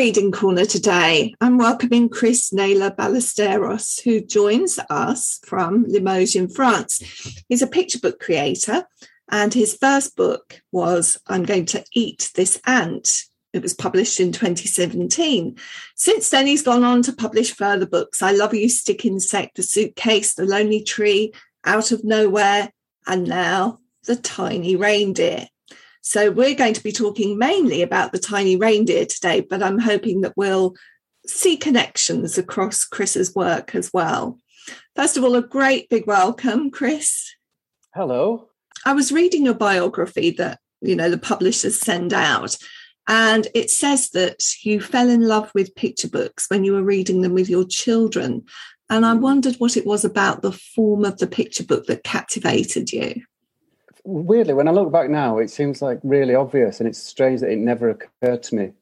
Reading Corner today, I'm welcoming Chris Naylor Ballesteros, who joins us from Limoges in France. He's a picture book creator, and his first book was I'm Going to Eat This Ant. It was published in 2017. Since then, he's gone on to publish further books I Love You, Stick Insect, The Suitcase, The Lonely Tree, Out of Nowhere, and now The Tiny Reindeer. So we're going to be talking mainly about the tiny reindeer today, but I'm hoping that we'll see connections across Chris's work as well. First of all, a great big welcome, Chris. Hello. I was reading your biography that you know the publishers send out, and it says that you fell in love with picture books when you were reading them with your children. And I hmm. wondered what it was about the form of the picture book that captivated you weirdly, when I look back now, it seems like really obvious, and it's strange that it never occurred to me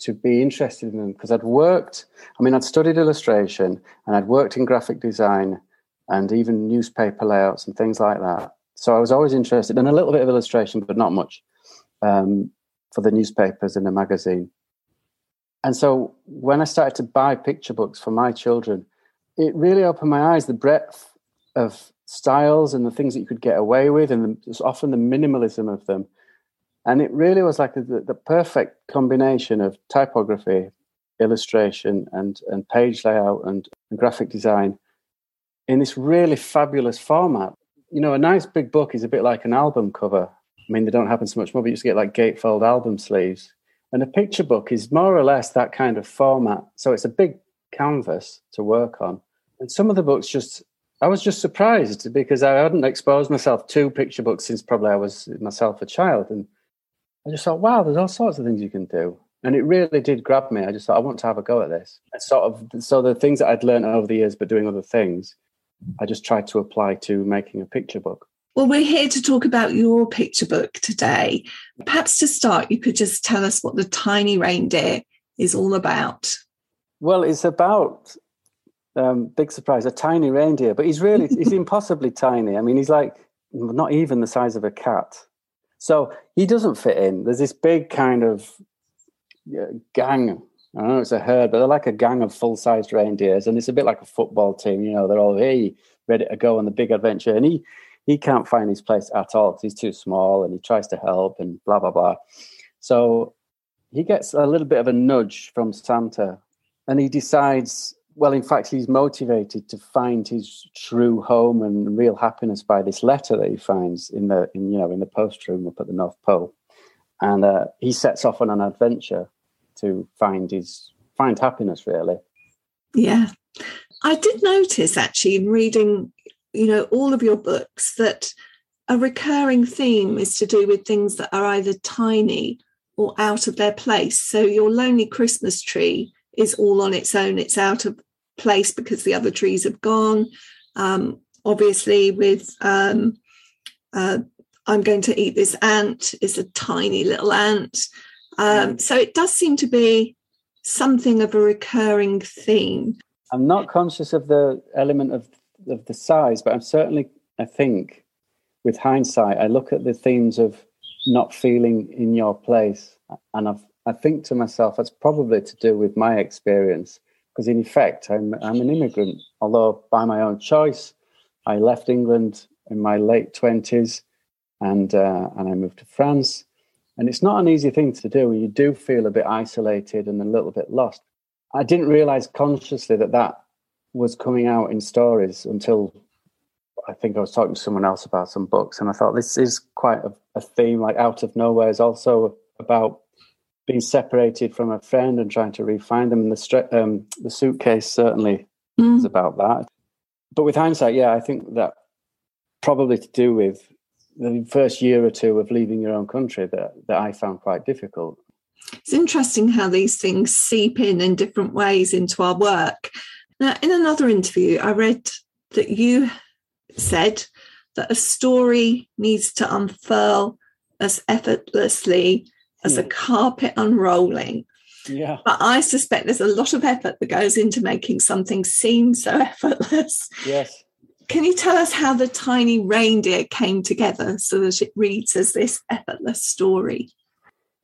to be interested in them because I'd worked. I mean, I'd studied illustration and I'd worked in graphic design and even newspaper layouts and things like that. So I was always interested in a little bit of illustration, but not much um, for the newspapers and the magazine. And so when I started to buy picture books for my children, it really opened my eyes the breadth of styles and the things that you could get away with, and the, often the minimalism of them. And it really was like the, the perfect combination of typography, illustration, and, and page layout and, and graphic design in this really fabulous format. You know, a nice big book is a bit like an album cover. I mean, they don't happen so much more, but you used to get like gatefold album sleeves. And a picture book is more or less that kind of format. So it's a big canvas to work on. And some of the books just I was just surprised because I hadn't exposed myself to picture books since probably I was myself a child. And I just thought, wow, there's all sorts of things you can do. And it really did grab me. I just thought, I want to have a go at this. And sort of, so the things that I'd learned over the years, but doing other things, I just tried to apply to making a picture book. Well, we're here to talk about your picture book today. Perhaps to start, you could just tell us what the tiny reindeer is all about. Well, it's about um, big surprise, a tiny reindeer, but he's really he's impossibly tiny. I mean, he's like not even the size of a cat. So he doesn't fit in. There's this big kind of gang. I don't know it's a herd, but they're like a gang of full-sized reindeers, and it's a bit like a football team. You know, they're all hey ready to go on the big adventure, and he he can't find his place at all because he's too small, and he tries to help and blah blah blah. So he gets a little bit of a nudge from Santa, and he decides well, in fact, he's motivated to find his true home and real happiness by this letter that he finds in the, in, you know, in the post room up at the North Pole, and uh, he sets off on an adventure to find his find happiness. Really, yeah. I did notice actually in reading, you know, all of your books that a recurring theme is to do with things that are either tiny or out of their place. So your lonely Christmas tree is all on its own. It's out of place because the other trees have gone. Um, obviously, with um, uh, I'm going to eat this ant is a tiny little ant. Um, so it does seem to be something of a recurring theme. I'm not conscious of the element of, of the size, but I'm certainly, I think, with hindsight, I look at the themes of not feeling in your place, and I've, I think to myself, that's probably to do with my experience because in effect, I'm, I'm an immigrant, although by my own choice, I left England in my late 20s and, uh, and I moved to France. And it's not an easy thing to do. You do feel a bit isolated and a little bit lost. I didn't realize consciously that that was coming out in stories until I think I was talking to someone else about some books. And I thought this is quite a, a theme, like Out of Nowhere is also about being separated from a friend and trying to re-find them. And the, um, the suitcase certainly mm. is about that. But with hindsight, yeah, I think that probably to do with the first year or two of leaving your own country that, that I found quite difficult. It's interesting how these things seep in in different ways into our work. Now, in another interview, I read that you said that a story needs to unfurl as effortlessly as a hmm. carpet unrolling. Yeah. But I suspect there's a lot of effort that goes into making something seem so effortless. Yes. Can you tell us how the tiny reindeer came together so that it reads as this effortless story?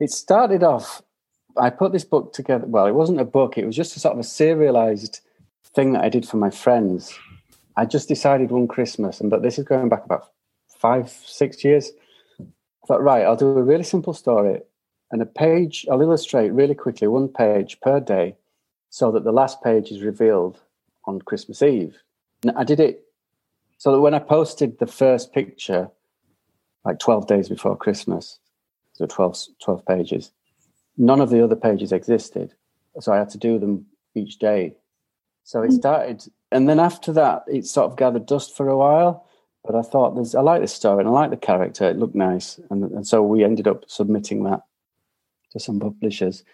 It started off I put this book together. Well, it wasn't a book, it was just a sort of a serialized thing that I did for my friends. I just decided one Christmas, and but this is going back about five, six years. I thought, right, I'll do a really simple story and a page, I'll illustrate really quickly one page per day so that the last page is revealed on Christmas Eve. And I did it so that when I posted the first picture, like 12 days before Christmas, so 12, 12 pages, none of the other pages existed. So I had to do them each day. So it hmm. started, and then after that, it sort of gathered dust for a while. But I thought, there's, I like this story and I like the character. It looked nice, and, and so we ended up submitting that to some publishers.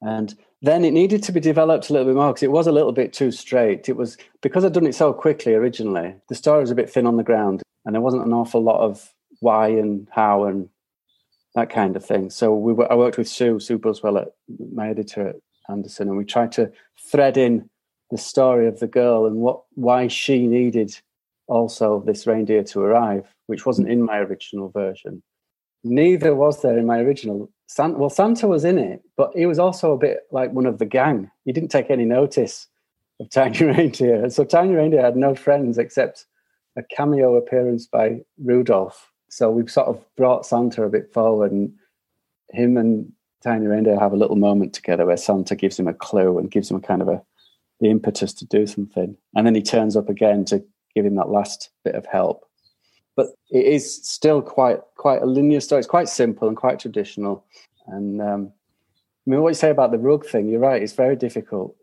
And then it needed to be developed a little bit more because it was a little bit too straight. It was because I'd done it so quickly originally, the story was a bit thin on the ground and there wasn't an awful lot of why and how and that kind of thing. So we were, I worked with Sue, Sue Buswell, at my editor at Andersen, and we tried to thread in the story of the girl and what why she needed also this reindeer to arrive, which wasn't in my original version. Neither was there in my original. Santa, well, Santa was in it, but he was also a bit like one of the gang. He didn't take any notice of Tiny Reindeer. So Tiny Reindeer had no friends except a cameo appearance by Rudolph. So we've sort of brought Santa a bit forward, and him and Tiny Reindeer have a little moment together where Santa gives him a clue and gives him a kind of a the impetus to do something, and then he turns up again to give him that last bit of help but it is still quite quite a linear story. It's quite simple and quite traditional. And um, I mean, what you say about the rug thing, you're right. It's very difficult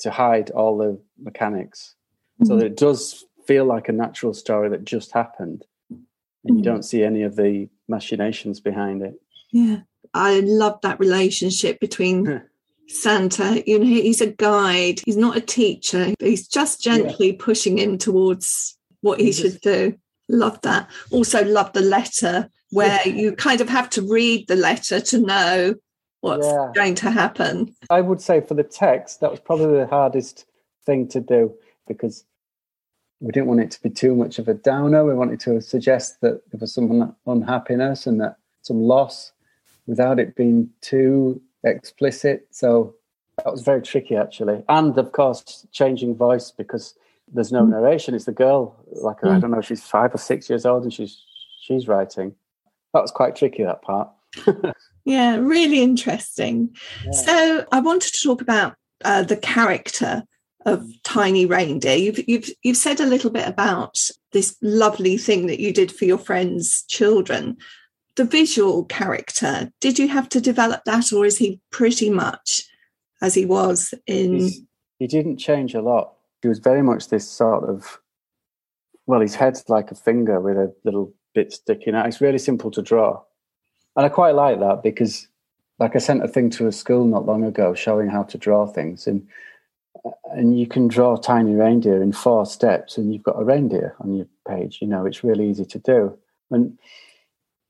to hide all the mechanics, mm-hmm. so that it does feel like a natural story that just happened, and mm-hmm. you don't see any of the machinations behind it. Yeah, I love that relationship between. Santa, you know, he's a guide. He's not a teacher. He's just gently yeah. pushing him towards what he, he should just, do. Love that. Also, love the letter where you kind of have to read the letter to know what's yeah. going to happen. I would say for the text, that was probably the hardest thing to do because we didn't want it to be too much of a downer. We wanted to suggest that there was some unhappiness and that some loss without it being too explicit. So that was very tricky, actually. And of course, changing voice because there's no narration. It's the girl, like mm. I don't know, she's five or six years old, and she's she's writing. That was quite tricky. That part. yeah, really interesting. Yeah. So I wanted to talk about uh, the character of mm. Tiny Reindeer. You've you've you've said a little bit about this lovely thing that you did for your friends' children. The visual character, did you have to develop that, or is he pretty much as he was in? He's, he didn't change a lot he was very much this sort of well, his head's like a finger with a little bit sticking out. It's really simple to draw. And I quite like that because like I sent a thing to a school not long ago showing how to draw things and and you can draw tiny reindeer in four steps and you've got a reindeer on your page, you know, it's really easy to do. And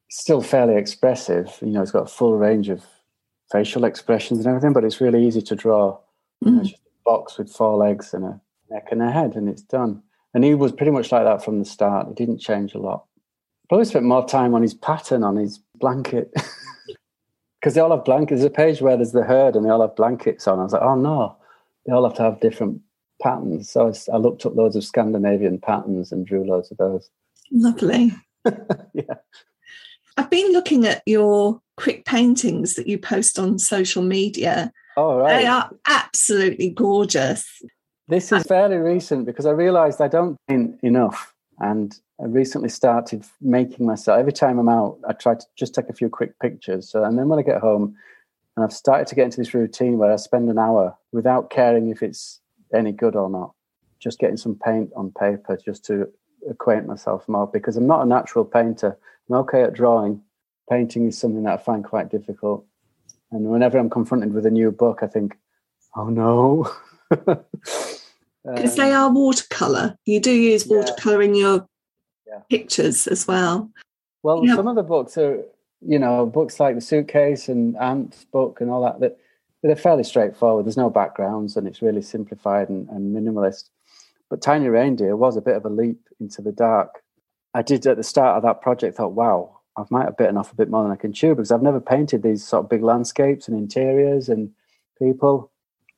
still fairly expressive, you know, it's got a full range of facial expressions and everything, but it's really easy to draw. Mm. You know, just a box with four legs and a neck and a head, and it's done. And he was pretty much like that from the start. He didn't change a lot. Probably spent more time on his pattern on his blanket because they all have blankets. There's a page where there's the herd and they all have blankets on. I was like, oh no, they all have to have different patterns. So I looked up loads of Scandinavian patterns and drew loads of those. Lovely. yeah. I've been looking at your quick paintings that you post on social media. Oh, right. They are absolutely gorgeous. This is fairly recent because I realized I don't paint enough. And I recently started making myself, every time I'm out, I try to just take a few quick pictures. So, and then when I get home, and I've started to get into this routine where I spend an hour without caring if it's any good or not, just getting some paint on paper just to acquaint myself more because I'm not a natural painter. I'm okay at drawing. Painting is something that I find quite difficult. And whenever I'm confronted with a new book, I think, oh no. because they um, are watercolor. You do use watercolor yeah. in your yeah. pictures as well. Well, some of the books are, you know, books like the suitcase and Ant's book and all that. That they're fairly straightforward. There's no backgrounds, and it's really simplified and, and minimalist. But Tiny Reindeer was a bit of a leap into the dark. I did at the start of that project thought, wow, I might have bitten off a bit more than I can chew because I've never painted these sort of big landscapes and interiors and people.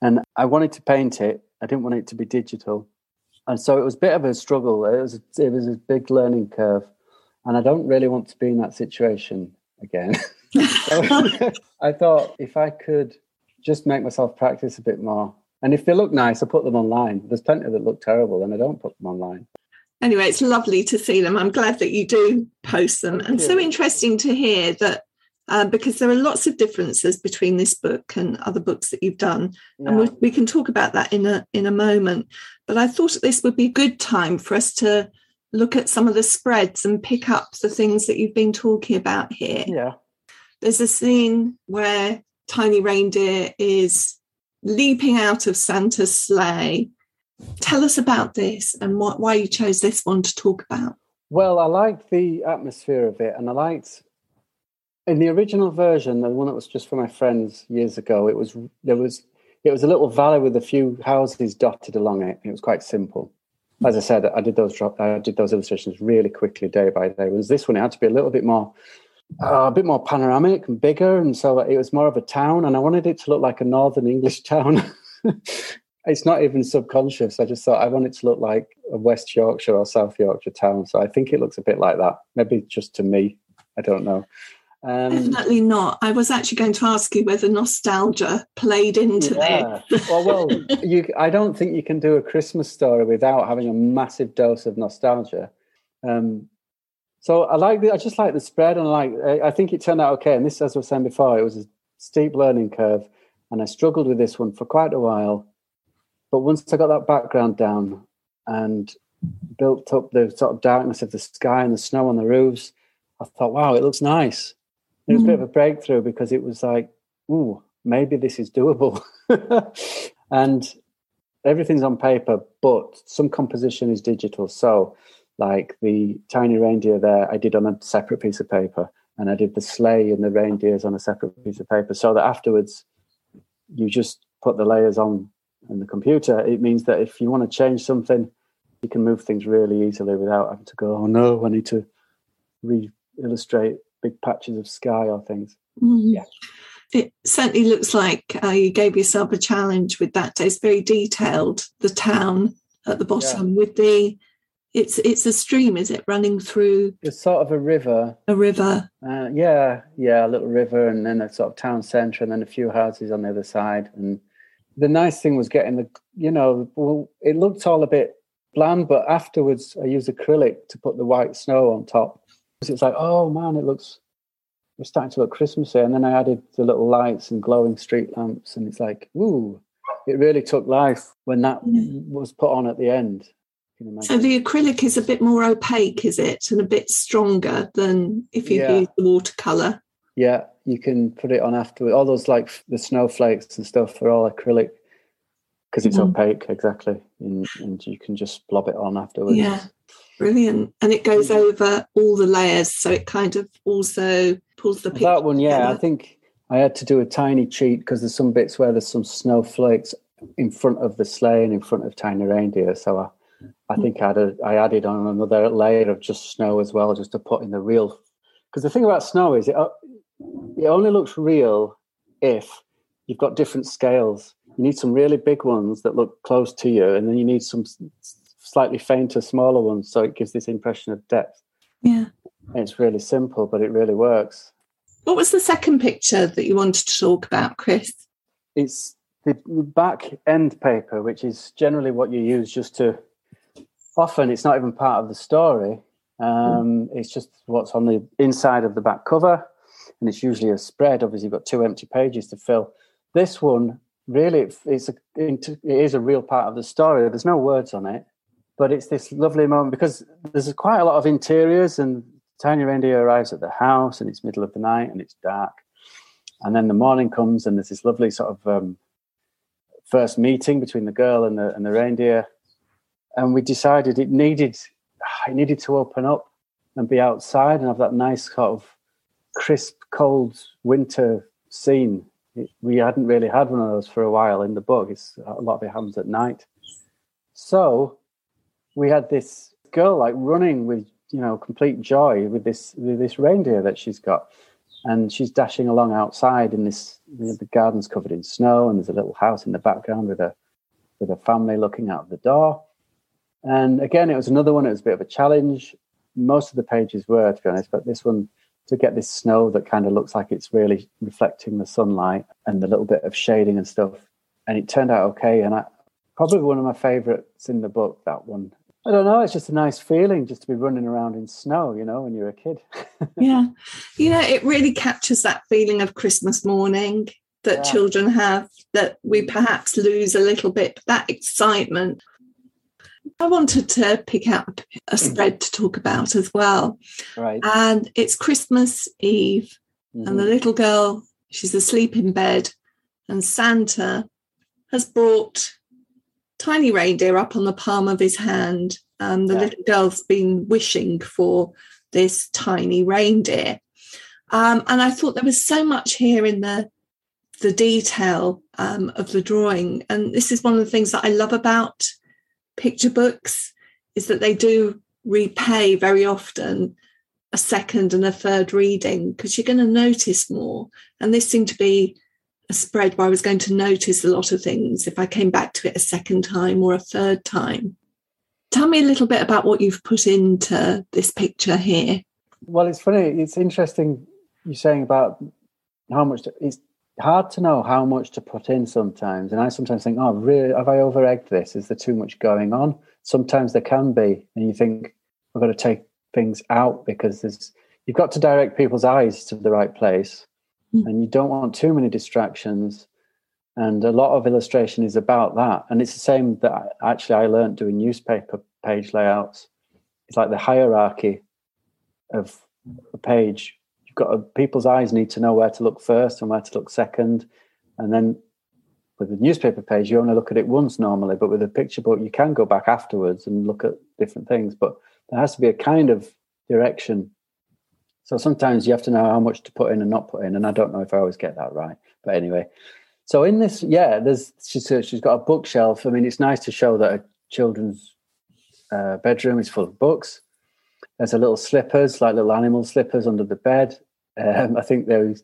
And I wanted to paint it. I didn't want it to be digital. And so it was a bit of a struggle. It was, it was a big learning curve. And I don't really want to be in that situation again. I thought if I could just make myself practice a bit more. And if they look nice, I put them online. There's plenty that look terrible and I don't put them online. Anyway, it's lovely to see them. I'm glad that you do post them. Thank and you. so interesting to hear that uh, because there are lots of differences between this book and other books that you've done, yeah. and we, we, can talk about that in a in a moment. But I thought this would be a good time for us to look at some of the spreads and pick up the things that you've been talking about here. Yeah. There's a scene where Tiny Reindeer is leaping out of Santa's sleigh. Tell us about this and what, why you chose this one to talk about. Well, I liked the atmosphere of it, and I liked in the original version, the one that was just for my friends years ago. It was there was it was a little valley with a few houses dotted along it. It was quite simple as I said, I did those I did those illustrations really quickly, day by day. Whereas this one, it had to be a little bit more, uh, a bit more panoramic and bigger, and so it was more of a town. And I wanted it to look like a northern English town. it's not even subconscious. I just thought I want it to look like a West Yorkshire or South Yorkshire town. So I think it looks a bit like that. Maybe just to me, I don't know. Um, Definitely not. I was actually going to ask you whether nostalgia played into yeah. it. well, well, you, I don't think you can do a Christmas story without having a massive dose of nostalgia. Um, so I like the, I just like the spread, and I like. I, I think it turned out okay. And this, as I was saying before, it was a steep learning curve, and I struggled with this one for quite a while. But once I got that background down and built up the sort of darkness of the sky and the snow on the roofs, I thought, wow, it looks nice it was a bit of hmm. a breakthrough because it was like, ooh, maybe this is doable. and everything's on paper, but some composition is digital. So, like the tiny reindeer there, I did on a separate piece of paper, and I did the sleigh and the reindeers on a separate piece of paper, so that afterwards you just put the layers on in the computer. It means that if you want to change something, you can move things really easily without having to go, oh no, I need to re illustrate big patches of sky or things. Mm-hmm. Yeah. It certainly looks like uh, you gave yourself a challenge with that. It's very detailed. The town at the bottom yeah. with the it's it's a stream, is it, running through? It's sort of a river. A river. Uh, yeah, yeah, a little river, and then a sort of town centre, and then a few houses on the other side. And the nice thing was getting the, you know, well, it looked all a bit bland, but afterwards I used acrylic to put the white snow on top, it's like, oh man, it looks it's starting to look Christmassy. And then I added the little lights and glowing street lamps, and it's like, ooh, it really took life when that yeah. was put on at the end. So the acrylic is a bit more opaque, is it, and a bit stronger than if you yeah. use the watercolor. Yeah, you can put it on after all those like the snowflakes and stuff are all acrylic because it's mm. opaque, exactly, and, and, you can just blob it on afterwards. Yeah, Brilliant. And it goes over all the layers. So it kind of also pulls the picture. That one, yeah. Together. I think I had to do a tiny cheat because there's some bits where there's some snowflakes in front of the sleigh and in front of Tiny Reindeer. So I, I think I added, I added on another layer of just snow as well, just to put in the real. Because the thing about snow is it, uh, it only looks real if you've got different scales. You need some really big ones that look close to you, and then you need some slightly fainter, smaller ones, so it gives this impression of depth. Yeah. And it's really simple, but it really works. What was the second picture that you wanted to talk about, Chris? It's the back end paper, which is generally what you use just to. Often it's not even part of the story. Um, mm. It's just what's on the inside of the back cover, and it's usually a spread. Obviously, you've got two empty pages to fill. This one really, it's a, it is a real part of the story. There's no words on it, but it's this lovely moment because there's quite a lot of interiors and tiny reindeer arrives at the house and it's middle of the night and it's dark. And then the morning comes and there's this lovely sort of um, first meeting between the girl and the, and the reindeer. And we decided it needed it needed to open up and be outside and have that nice sort of crisp cold winter scene it, we hadn't really had one of those for a while in the book it's a lot of it happens at night so we had this girl like running with you know complete joy with this with this reindeer that she's got, and she's dashing along outside in this. You know, the garden's covered in snow, and there's a little house in the background with a with a family looking out the door. And again, it was another one. It was a bit of a challenge. Most of the pages were, to be honest, but this one to get this snow that kind of looks like it's really reflecting the sunlight and the little bit of shading and stuff. And it turned out okay. And I probably one of my favorites in the book, that one. I don't know, it's just a nice feeling just to be running around in snow, you know, when you're a kid. yeah. You know, it really captures that feeling of Christmas morning that yeah. children have that we perhaps lose a little bit, that excitement. I wanted to pick out a spread to talk about as well. Right. And it's Christmas Eve, mm-hmm. and the little girl, she's asleep in bed, and Santa has brought tiny reindeer up on the palm of his hand. And the yeah. little girl's been wishing for this tiny reindeer. Um, and I thought there was so much here in the the detail um, of the drawing. And this is one of the things that I love about picture books is that they do repay very often a second and a third reading because you're going to notice more. And this seemed to be a spread where I was going to notice a lot of things if I came back to it a second time or a third time. Tell me a little bit about what you've put into this picture here. Well, it's funny. It's interesting you're saying about how much it's hard to know how much to put in sometimes. And I sometimes think, oh, really, have I over egged this? Is there too much going on? Sometimes there can be. And you think, we've got to take things out because there's, you've got to direct people's eyes to the right place. Mm. And you don't want too many distractions. And a lot of illustration is about that. And it's the same that I, actually I learned doing newspaper page layouts. It's like the hierarchy of a page you've got a, people's eyes need to know where to look first and where to look second, and then with the newspaper page you only look at it once normally, but with a picture book you can go back afterwards and look at different things. But there has to be a kind of direction. So sometimes you have to know how much to put in and not put in, and I don't know if I always get that right. But anyway, so in this, yeah, there's she's she's got a bookshelf. I mean, it's nice to show that a children's uh, bedroom is full of books. There's a little slippers, like little animal slippers under the bed. Um, I think they're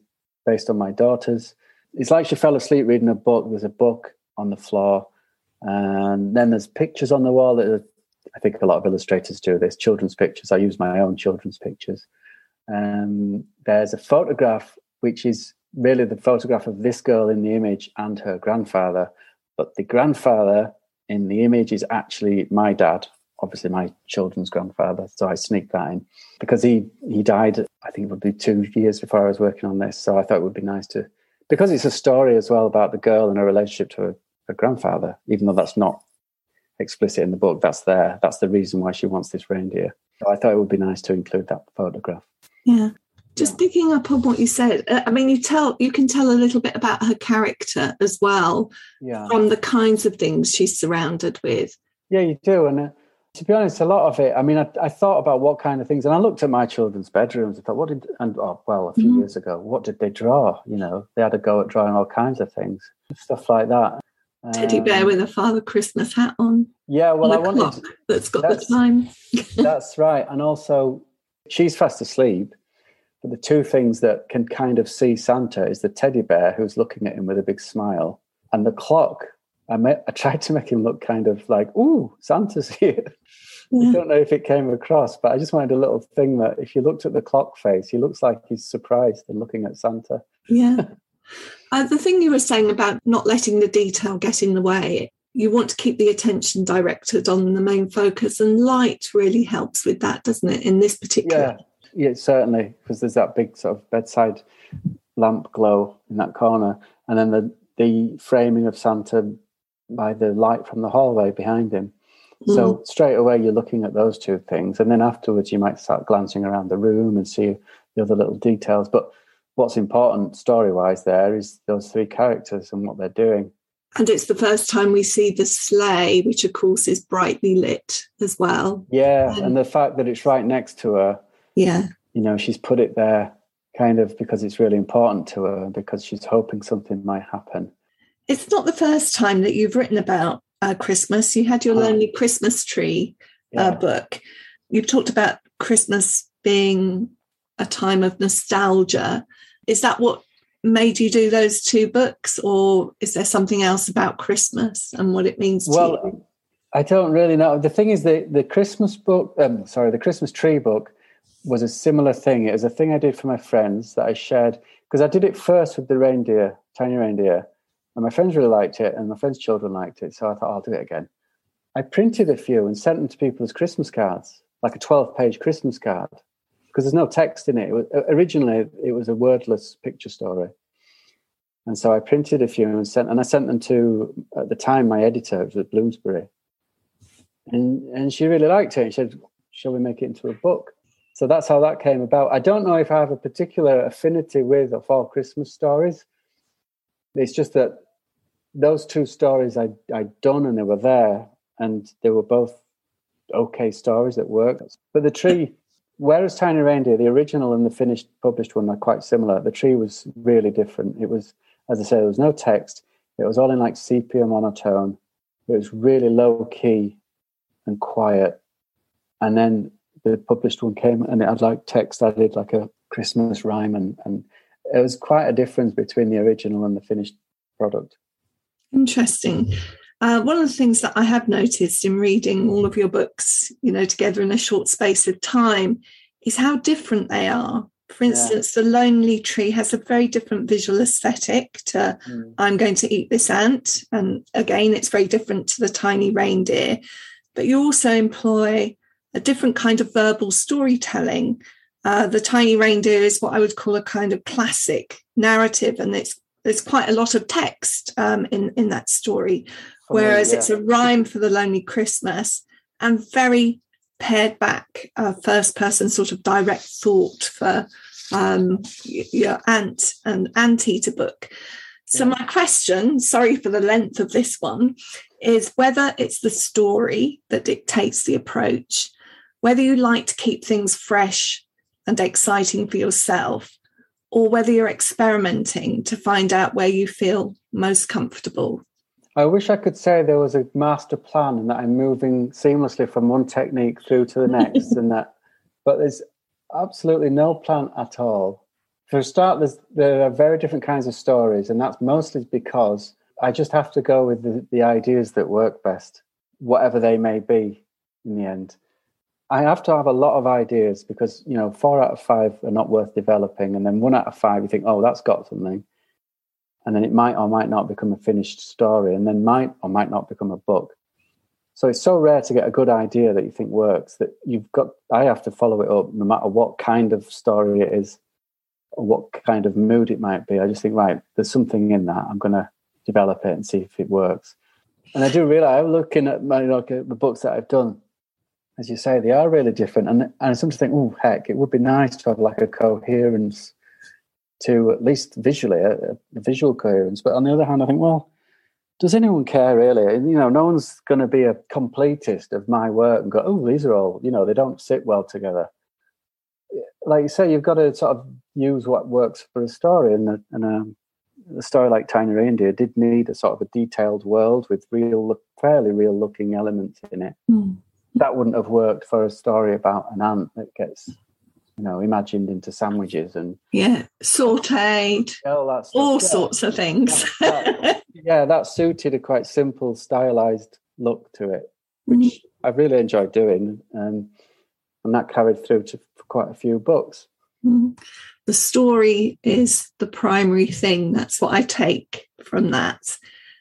based on my daughter's. It's like she fell asleep reading a book. There's a book on the floor, and then there's pictures on the wall that are, I think a lot of illustrators do this. Children's pictures. I use my own children's pictures. Um, there's a photograph which is really the photograph of this girl in the image and her grandfather, but the grandfather in the image is actually my dad obviously my children's grandfather, so I sneaked that in because he he died. I think it would be two years before I was working on this, so I thought it would be nice to because it's a story as well about the girl and her relationship to her, her grandfather, even though that's not explicit in the book. That's there. That's the reason why she wants this reindeer. So I thought it would be nice to include that photograph. Yeah. Just yeah. picking up on what you said, uh, I mean, you tell you can tell a little bit about her character as well yeah. from the kinds of things she's surrounded with. Yeah, you do, and uh, to be honest, a lot of it. I mean, I, I, thought about what kind of things, and I looked at my children's bedrooms. I thought, what did and oh, well, a few mm-hmm. years ago, what did they draw? You know, they had a go at drawing all kinds of things, stuff like that. Teddy um, bear with a Father Christmas hat on. Yeah, well, I wanted that's got that's, the time. that's right, and also she's fast asleep. But the two things that can kind of see Santa is the teddy bear who's looking at him with a big smile, and the clock I, met, I tried to make him look kind of like, "Ooh, Santa's here." I don't know if it came across, but I just wanted a little thing that if you looked at the clock face, he looks like he's surprised and looking at Santa. Yeah. uh, the thing you were saying about not letting the detail get in the way, you want to keep the attention directed on the main focus, and light really helps with that, doesn't it? In this particular. Yeah, yeah, certainly, because there's that big sort of bedside lamp glow in that corner, and then the the framing of Santa by the light from the hallway behind him. So straight away you're looking at those two things, and then afterwards you might start glancing around the room and see the other little details. But what's important story wise there is those three characters and what they're doing. And it's the first time we see the sleigh, which of course is brightly lit as well. Yeah, um, and the fact that it's right next to her. Yeah. You know, she's put it there kind of because it's really important to her because she's hoping something might happen. It's not the first time that you've written about uh, Christmas. You had your oh. Lonely Christmas Tree uh, yeah. book. you've talked about Christmas being a time of nostalgia. Is that what made you do those two books, or is there something else about Christmas and what it means well, to you? I don't really know. The thing is, the the Christmas book, um, sorry, the Christmas tree book was a similar thing. It was a thing I did for my friends that I shared because I did it first with the reindeer, tiny reindeer, and my friends really liked it, and my friends' children liked it. So I thought I'll do it again. I printed a few and sent them to people as Christmas cards, like a twelve-page Christmas card because there's no text in it. it was, originally, it was a wordless picture story, and so I printed a few and sent, and I sent them to at the time my editor was at Bloomsbury, and and she really liked it. And She said, "Shall we make it into a book?" So that's how that came about. I don't know if I have a particular affinity with or for Christmas stories. It's just that those two stories I I'd done and they were there, and they were both okay stories that worked. But the tree whereas Tiny Reindeer, the original and the finished published one are quite similar, the tree was really different. It was, as I say, there was no text. It was all in like sepia monotone. It was really low key and quiet. And then the published one came and it had like text added, like a Christmas rhyme, and, and it was quite a difference between the original and the finished product. Interesting. Uh, one of the things that I have noticed in reading all of your books, you know, together in a short space of time, is how different they are. For instance, yeah. the lonely tree has a very different visual aesthetic to mm. I'm going to eat this ant. And again, it's very different to the tiny reindeer. But you also employ a different kind of verbal storytelling. Uh, the tiny reindeer is what I would call a kind of classic narrative, and it's there's quite a lot of text um, in in that story, whereas yeah. it's a rhyme for the Lonely Christmas and very pared back, uh, first person sort of direct thought for um, your aunt and auntie to book. So, yeah. my question, sorry for the length of this one, is whether it's the story that dictates the approach, whether you like to keep things fresh and exciting for yourself, or whether you're experimenting to find out where you feel most comfortable. I wish I could say there was a master plan and that I'm moving seamlessly from one technique through to the next, and that, but there's absolutely no plan at all. For a start, there are very different kinds of stories, and that's mostly because I just have to go with the, the ideas that work best, whatever they may be in the end. I have to have a lot of ideas because, you know, four out of five are not worth developing. And then one out of five, you think, oh, that's got something. And then it might or might not become a finished story and then might or might not become a book. So it's so rare to get a good idea that you think works that you've got i have to follow it up no matter what kind of story it is or what kind of mood it might be. I just think right there's something in that. I'm going to develop it and see if it works. And i do realize i'm looking at my look at uh, the books that i've done as you say they are really different and, and i sometimes think oh heck it would be nice to have like a coherence to at least visually a, a, visual coherence. But on the other hand, I think, well, does anyone care really? You know, no one's going to be a completist of my work and go, oh, these are all, you know, they don't sit well together. Like you say, you've got to sort of use what works for a story, and a, and a, a story like Tiny Reindeer did need a sort of a detailed world with real, fairly real looking elements in it. Mm. That wouldn't have worked for a story about an ant that gets you know, imagined into sandwiches and yeah, sauteed, all, that stuff. all yeah. sorts of things. That, that, yeah, that suited a quite simple, stylized look to it, which mm. I really enjoyed doing, um, and that carried through to quite a few books. Mm. The story is the primary thing. That's what I take from that.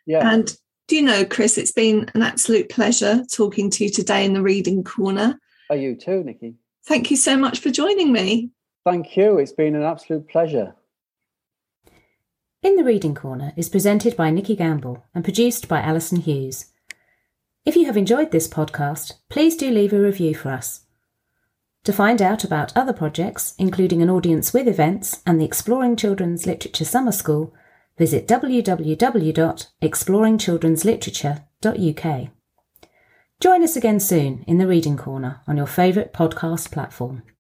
Yeah. And do you know, Chris, it's been an absolute pleasure talking to you today in the reading corner. Are you too, Nikki? Thank you so much for joining me. Thank you. It's been an absolute pleasure. In the Reading Corner is presented by Nikki Gamble and produced by Alison Hughes. If you have enjoyed this podcast, please do leave a review for us. To find out about other projects, including an audience with events and the Exploring Children's Literature Summer School, visit www.exploringchildren'sliterature.uk. Join us again soon in the Reading Corner on your favourite podcast platform.